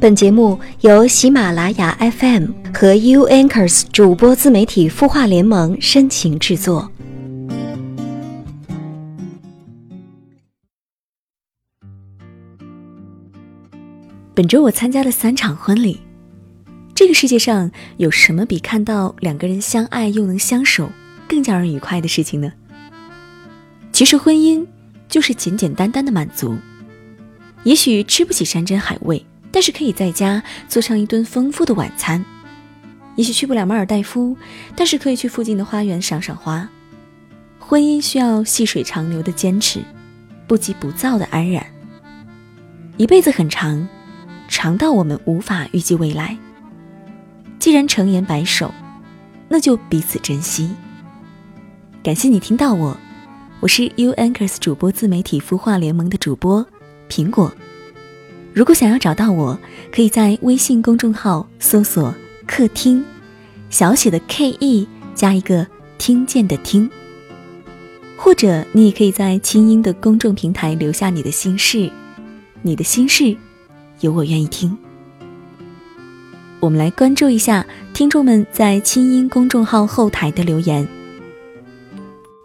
本节目由喜马拉雅 FM 和 U Anchors 主播自媒体孵化联盟深情制作。本周我参加了三场婚礼。这个世界上有什么比看到两个人相爱又能相守更叫人愉快的事情呢？其实婚姻就是简简单单的满足。也许吃不起山珍海味。但是可以在家做上一顿丰富的晚餐，也许去不了马尔代夫，但是可以去附近的花园赏赏花。婚姻需要细水长流的坚持，不急不躁的安然。一辈子很长，长到我们无法预计未来。既然成言白首，那就彼此珍惜。感谢你听到我，我是 U Anchors 主播自媒体孵化联盟的主播苹果。如果想要找到我，可以在微信公众号搜索“客厅”，小写的 K E 加一个听见的听。或者你也可以在清音的公众平台留下你的心事，你的心事，有我愿意听。我们来关注一下听众们在清音公众号后台的留言，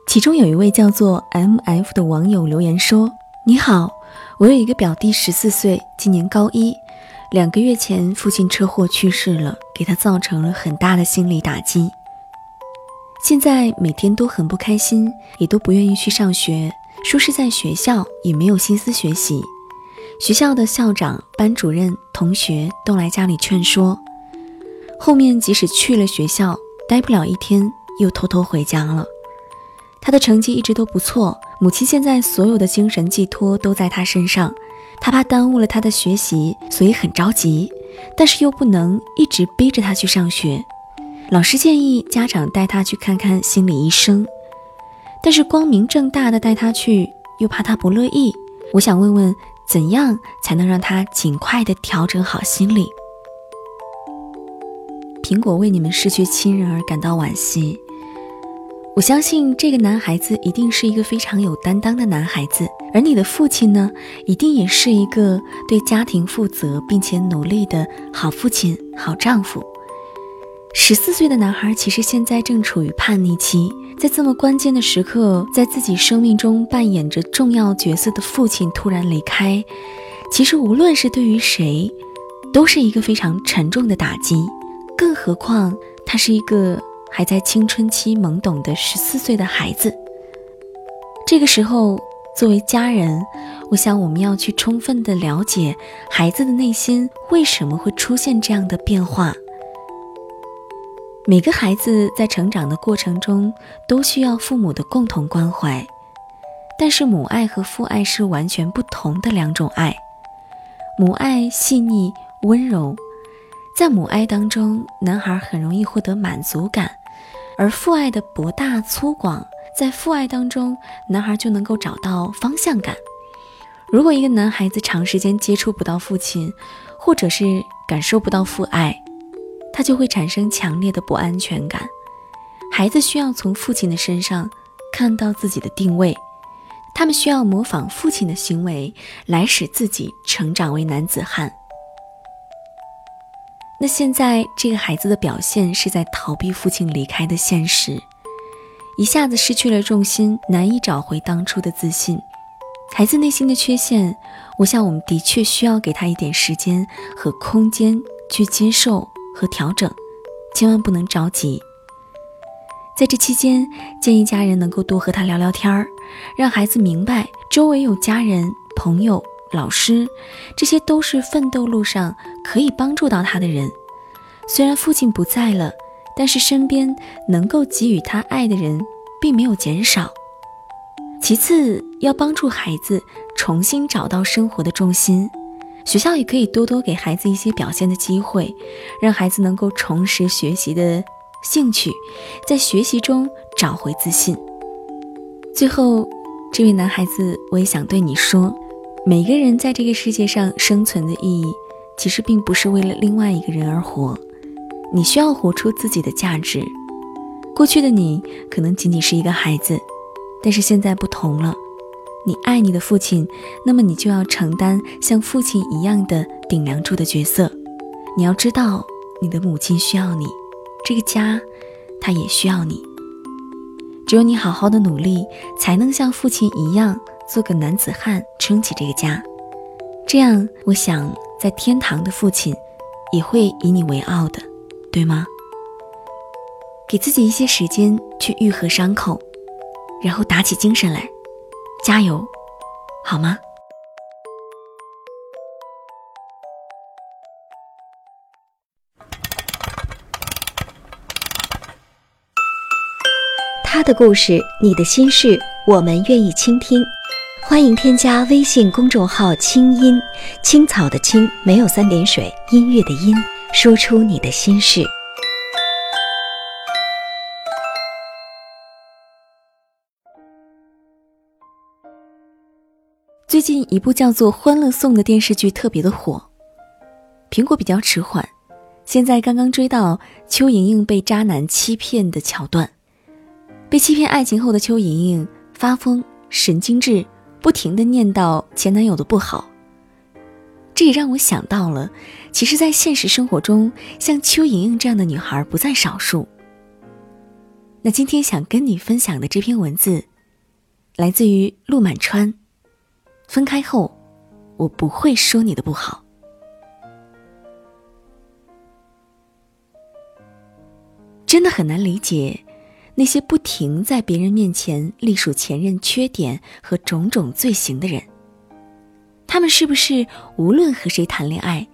其中有一位叫做 M F 的网友留言说：“你好。”我有一个表弟，十四岁，今年高一。两个月前，父亲车祸去世了，给他造成了很大的心理打击。现在每天都很不开心，也都不愿意去上学。说是在学校，也没有心思学习。学校的校长、班主任、同学都来家里劝说。后面即使去了学校，待不了一天，又偷偷回家了。他的成绩一直都不错。母亲现在所有的精神寄托都在他身上，他怕耽误了他的学习，所以很着急，但是又不能一直逼着他去上学。老师建议家长带他去看看心理医生，但是光明正大的带他去，又怕他不乐意。我想问问，怎样才能让他尽快的调整好心理？苹果为你们失去亲人而感到惋惜。我相信这个男孩子一定是一个非常有担当的男孩子，而你的父亲呢，一定也是一个对家庭负责并且努力的好父亲、好丈夫。十四岁的男孩其实现在正处于叛逆期，在这么关键的时刻，在自己生命中扮演着重要角色的父亲突然离开，其实无论是对于谁，都是一个非常沉重的打击，更何况他是一个。还在青春期懵懂的十四岁的孩子，这个时候，作为家人，我想我们要去充分的了解孩子的内心为什么会出现这样的变化。每个孩子在成长的过程中都需要父母的共同关怀，但是母爱和父爱是完全不同的两种爱。母爱细腻温柔，在母爱当中，男孩很容易获得满足感。而父爱的博大粗犷，在父爱当中，男孩就能够找到方向感。如果一个男孩子长时间接触不到父亲，或者是感受不到父爱，他就会产生强烈的不安全感。孩子需要从父亲的身上看到自己的定位，他们需要模仿父亲的行为，来使自己成长为男子汉。那现在这个孩子的表现是在逃避父亲离开的现实，一下子失去了重心，难以找回当初的自信。孩子内心的缺陷，我想我们的确需要给他一点时间和空间去接受和调整，千万不能着急。在这期间，建议家人能够多和他聊聊天儿，让孩子明白周围有家人、朋友。老师，这些都是奋斗路上可以帮助到他的人。虽然父亲不在了，但是身边能够给予他爱的人并没有减少。其次，要帮助孩子重新找到生活的重心，学校也可以多多给孩子一些表现的机会，让孩子能够重拾学习的兴趣，在学习中找回自信。最后，这位男孩子，我也想对你说。每个人在这个世界上生存的意义，其实并不是为了另外一个人而活。你需要活出自己的价值。过去的你可能仅仅是一个孩子，但是现在不同了，你爱你的父亲，那么你就要承担像父亲一样的顶梁柱的角色。你要知道，你的母亲需要你，这个家，他也需要你。只有你好好的努力，才能像父亲一样做个男子汉，撑起这个家。这样，我想在天堂的父亲也会以你为傲的，对吗？给自己一些时间去愈合伤口，然后打起精神来。加油，好吗？他的故事，你的心事，我们愿意倾听。欢迎添加微信公众号“清音青草”的青没有三点水，音乐的音，说出你的心事。最近一部叫做《欢乐颂》的电视剧特别的火，苹果比较迟缓，现在刚刚追到邱莹莹被渣男欺骗的桥段。被欺骗爱情后的邱莹莹发疯、神经质，不停的念叨前男友的不好。这也让我想到了，其实，在现实生活中，像邱莹莹这样的女孩不在少数。那今天想跟你分享的这篇文字，来自于陆满川。分开后，我不会说你的不好。真的很难理解，那些不停在别人面前隶属前任缺点和种种罪行的人，他们是不是无论和谁谈恋爱，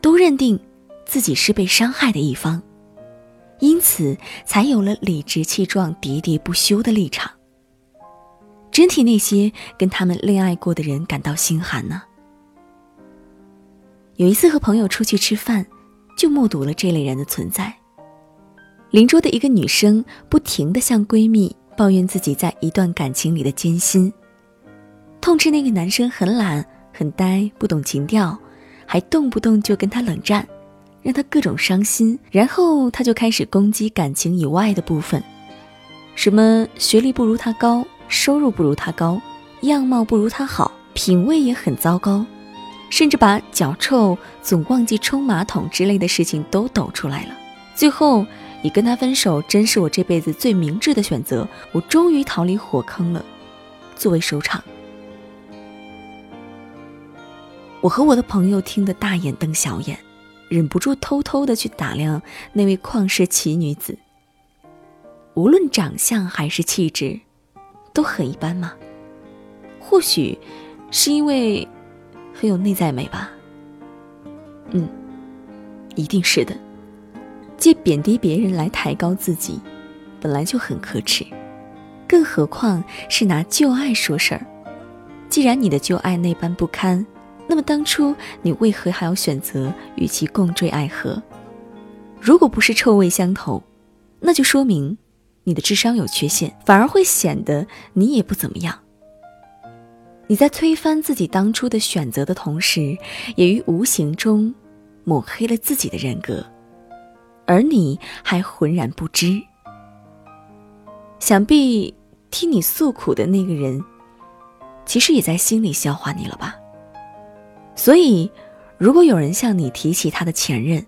都认定自己是被伤害的一方，因此才有了理直气壮、喋喋不休的立场？真替那些跟他们恋爱过的人感到心寒呢。有一次和朋友出去吃饭，就目睹了这类人的存在。邻桌的一个女生不停地向闺蜜抱怨自己在一段感情里的艰辛，痛斥那个男生很懒、很呆、不懂情调，还动不动就跟他冷战，让他各种伤心。然后他就开始攻击感情以外的部分，什么学历不如他高。收入不如他高，样貌不如他好，品味也很糟糕，甚至把脚臭、总忘记冲马桶之类的事情都抖出来了。最后，你跟他分手真是我这辈子最明智的选择，我终于逃离火坑了，作为收场。我和我的朋友听得大眼瞪小眼，忍不住偷偷的去打量那位旷世奇女子，无论长相还是气质。都很一般嘛？或许是因为很有内在美吧。嗯，一定是的。借贬低别人来抬高自己，本来就很可耻，更何况是拿旧爱说事儿。既然你的旧爱那般不堪，那么当初你为何还要选择与其共坠爱河？如果不是臭味相投，那就说明。你的智商有缺陷，反而会显得你也不怎么样。你在推翻自己当初的选择的同时，也于无形中抹黑了自己的人格，而你还浑然不知。想必替你诉苦的那个人，其实也在心里笑话你了吧？所以，如果有人向你提起他的前任，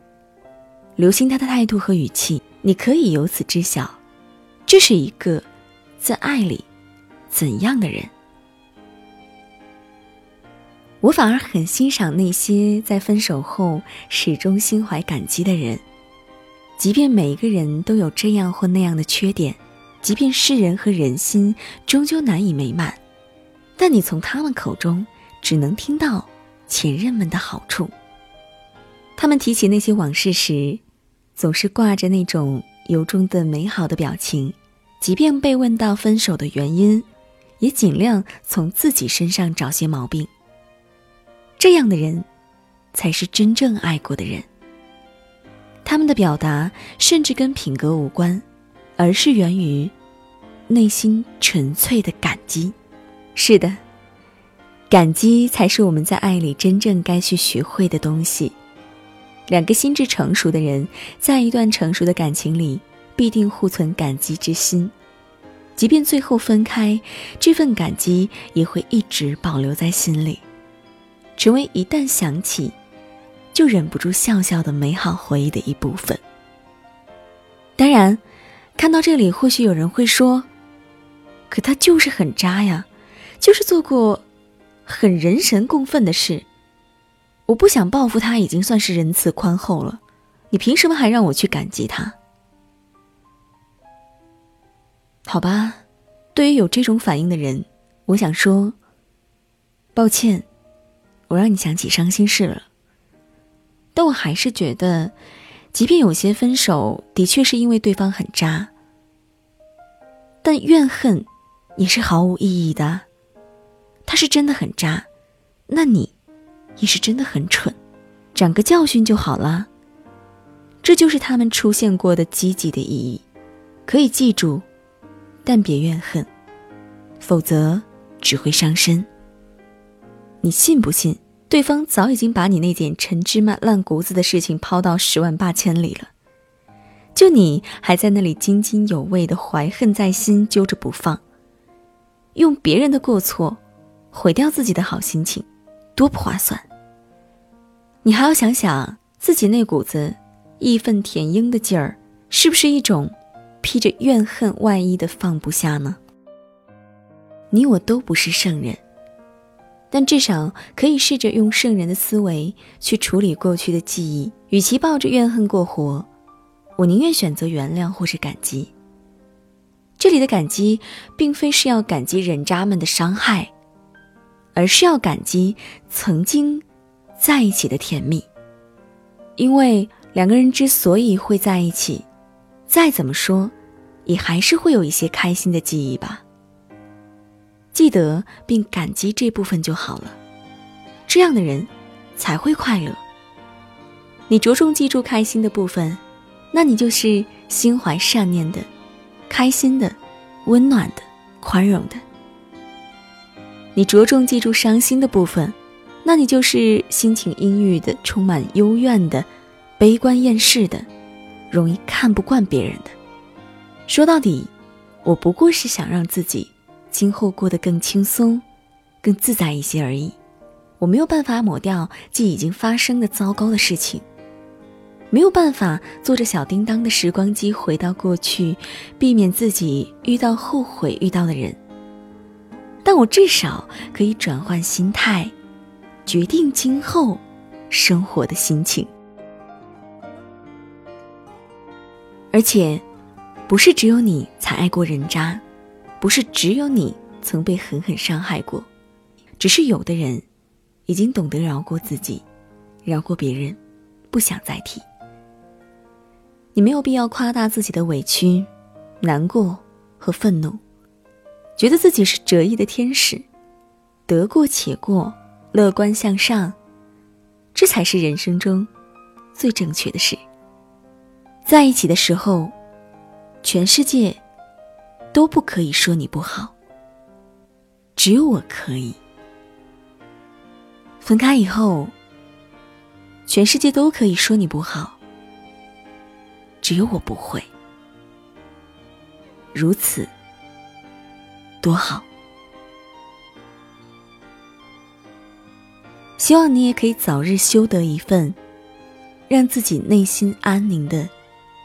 留心他的态度和语气，你可以由此知晓。这是一个在爱里怎样的人？我反而很欣赏那些在分手后始终心怀感激的人。即便每一个人都有这样或那样的缺点，即便世人和人心终究难以美满，但你从他们口中只能听到前任们的好处。他们提起那些往事时，总是挂着那种由衷的美好的表情。即便被问到分手的原因，也尽量从自己身上找些毛病。这样的人，才是真正爱过的人。他们的表达甚至跟品格无关，而是源于内心纯粹的感激。是的，感激才是我们在爱里真正该去学会的东西。两个心智成熟的人，在一段成熟的感情里。必定互存感激之心，即便最后分开，这份感激也会一直保留在心里，成为一旦想起，就忍不住笑笑的美好回忆的一部分。当然，看到这里，或许有人会说：“可他就是很渣呀，就是做过很人神共愤的事。我不想报复他，已经算是仁慈宽厚了。你凭什么还让我去感激他？”好吧，对于有这种反应的人，我想说：抱歉，我让你想起伤心事了。但我还是觉得。即便有些分手的确是因为对方很渣，但怨恨也是毫无意义的。他是真的很渣，那你也是真的很蠢，长个教训就好了。这就是他们出现过的积极的意义，可以记住，但别怨恨，否则只会伤身。你信不信？对方早已经把你那件陈芝麻烂谷子的事情抛到十万八千里了，就你还在那里津津有味的怀恨在心，揪着不放，用别人的过错毁掉自己的好心情，多不划算。你还要想想自己那股子义愤填膺的劲儿，是不是一种披着怨恨外衣的放不下呢？你我都不是圣人。但至少可以试着用圣人的思维去处理过去的记忆。与其抱着怨恨过活，我宁愿选择原谅或是感激。这里的感激，并非是要感激人渣们的伤害，而是要感激曾经在一起的甜蜜。因为两个人之所以会在一起，再怎么说，也还是会有一些开心的记忆吧。记得并感激这部分就好了，这样的人才会快乐。你着重记住开心的部分，那你就是心怀善念的、开心的、温暖的、宽容的；你着重记住伤心的部分，那你就是心情阴郁的、充满幽怨的、悲观厌世的、容易看不惯别人的。说到底，我不过是想让自己。今后过得更轻松、更自在一些而已。我没有办法抹掉既已经发生的糟糕的事情，没有办法坐着小叮当的时光机回到过去，避免自己遇到后悔遇到的人。但我至少可以转换心态，决定今后生活的心情。而且，不是只有你才爱过人渣。不是只有你曾被狠狠伤害过，只是有的人已经懂得饶过自己，饶过别人，不想再提。你没有必要夸大自己的委屈、难过和愤怒，觉得自己是折翼的天使，得过且过，乐观向上，这才是人生中最正确的事。在一起的时候，全世界。都不可以说你不好，只有我可以。分开以后，全世界都可以说你不好，只有我不会。如此，多好。希望你也可以早日修得一份让自己内心安宁的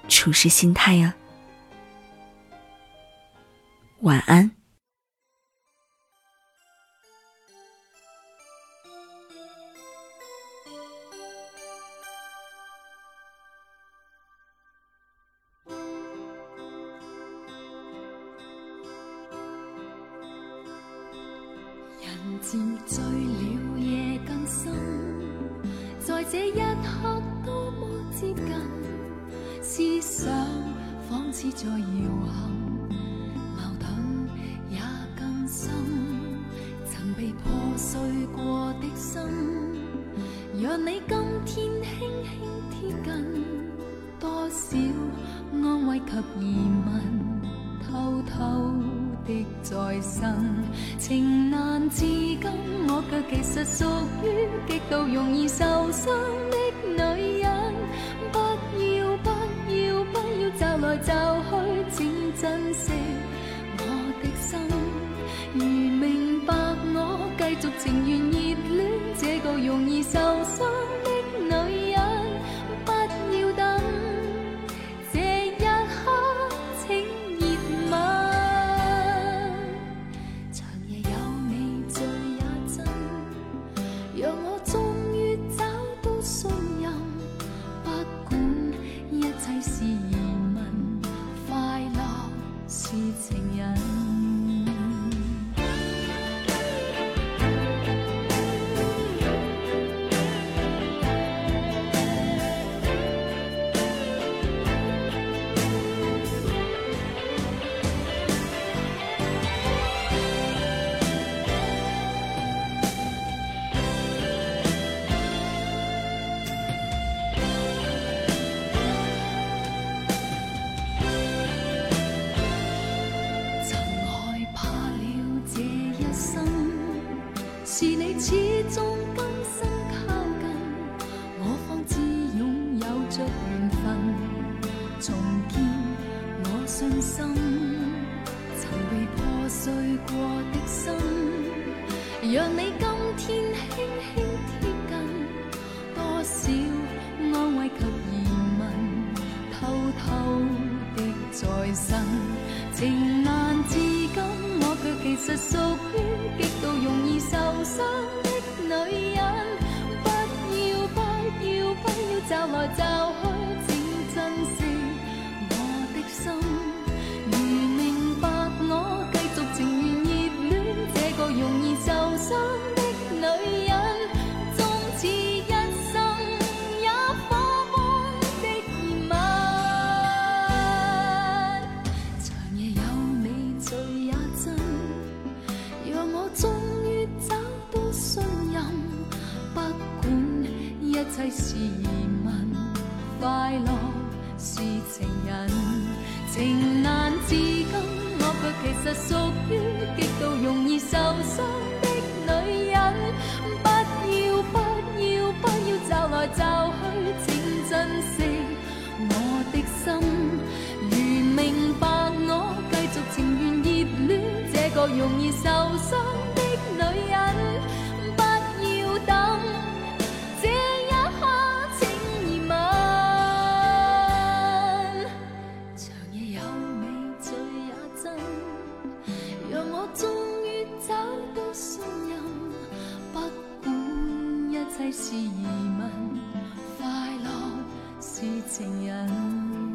处事心态呀。晚安。人渐醉了，夜更深，在这一刻多么接近，思想仿似在摇撼。让你今天轻轻贴近，多少安慰及疑问，偷偷的在生。情难自禁，我却其实属于极度容易受伤的女人。不要不要不要，骤来骤去，心是你始终甘心靠近，我方知拥有着缘分，重建我信心。曾被破碎过的心，让你今天轻轻贴近，多少安慰及疑问，偷偷的再生。情难自禁，我却其实属于。要找情难自禁，我却其实属于极度容易受伤的女人。不要不要不要找来找去，请珍惜我的心。如明白我继续情愿热恋这个容易受伤是疑问，快乐是情人。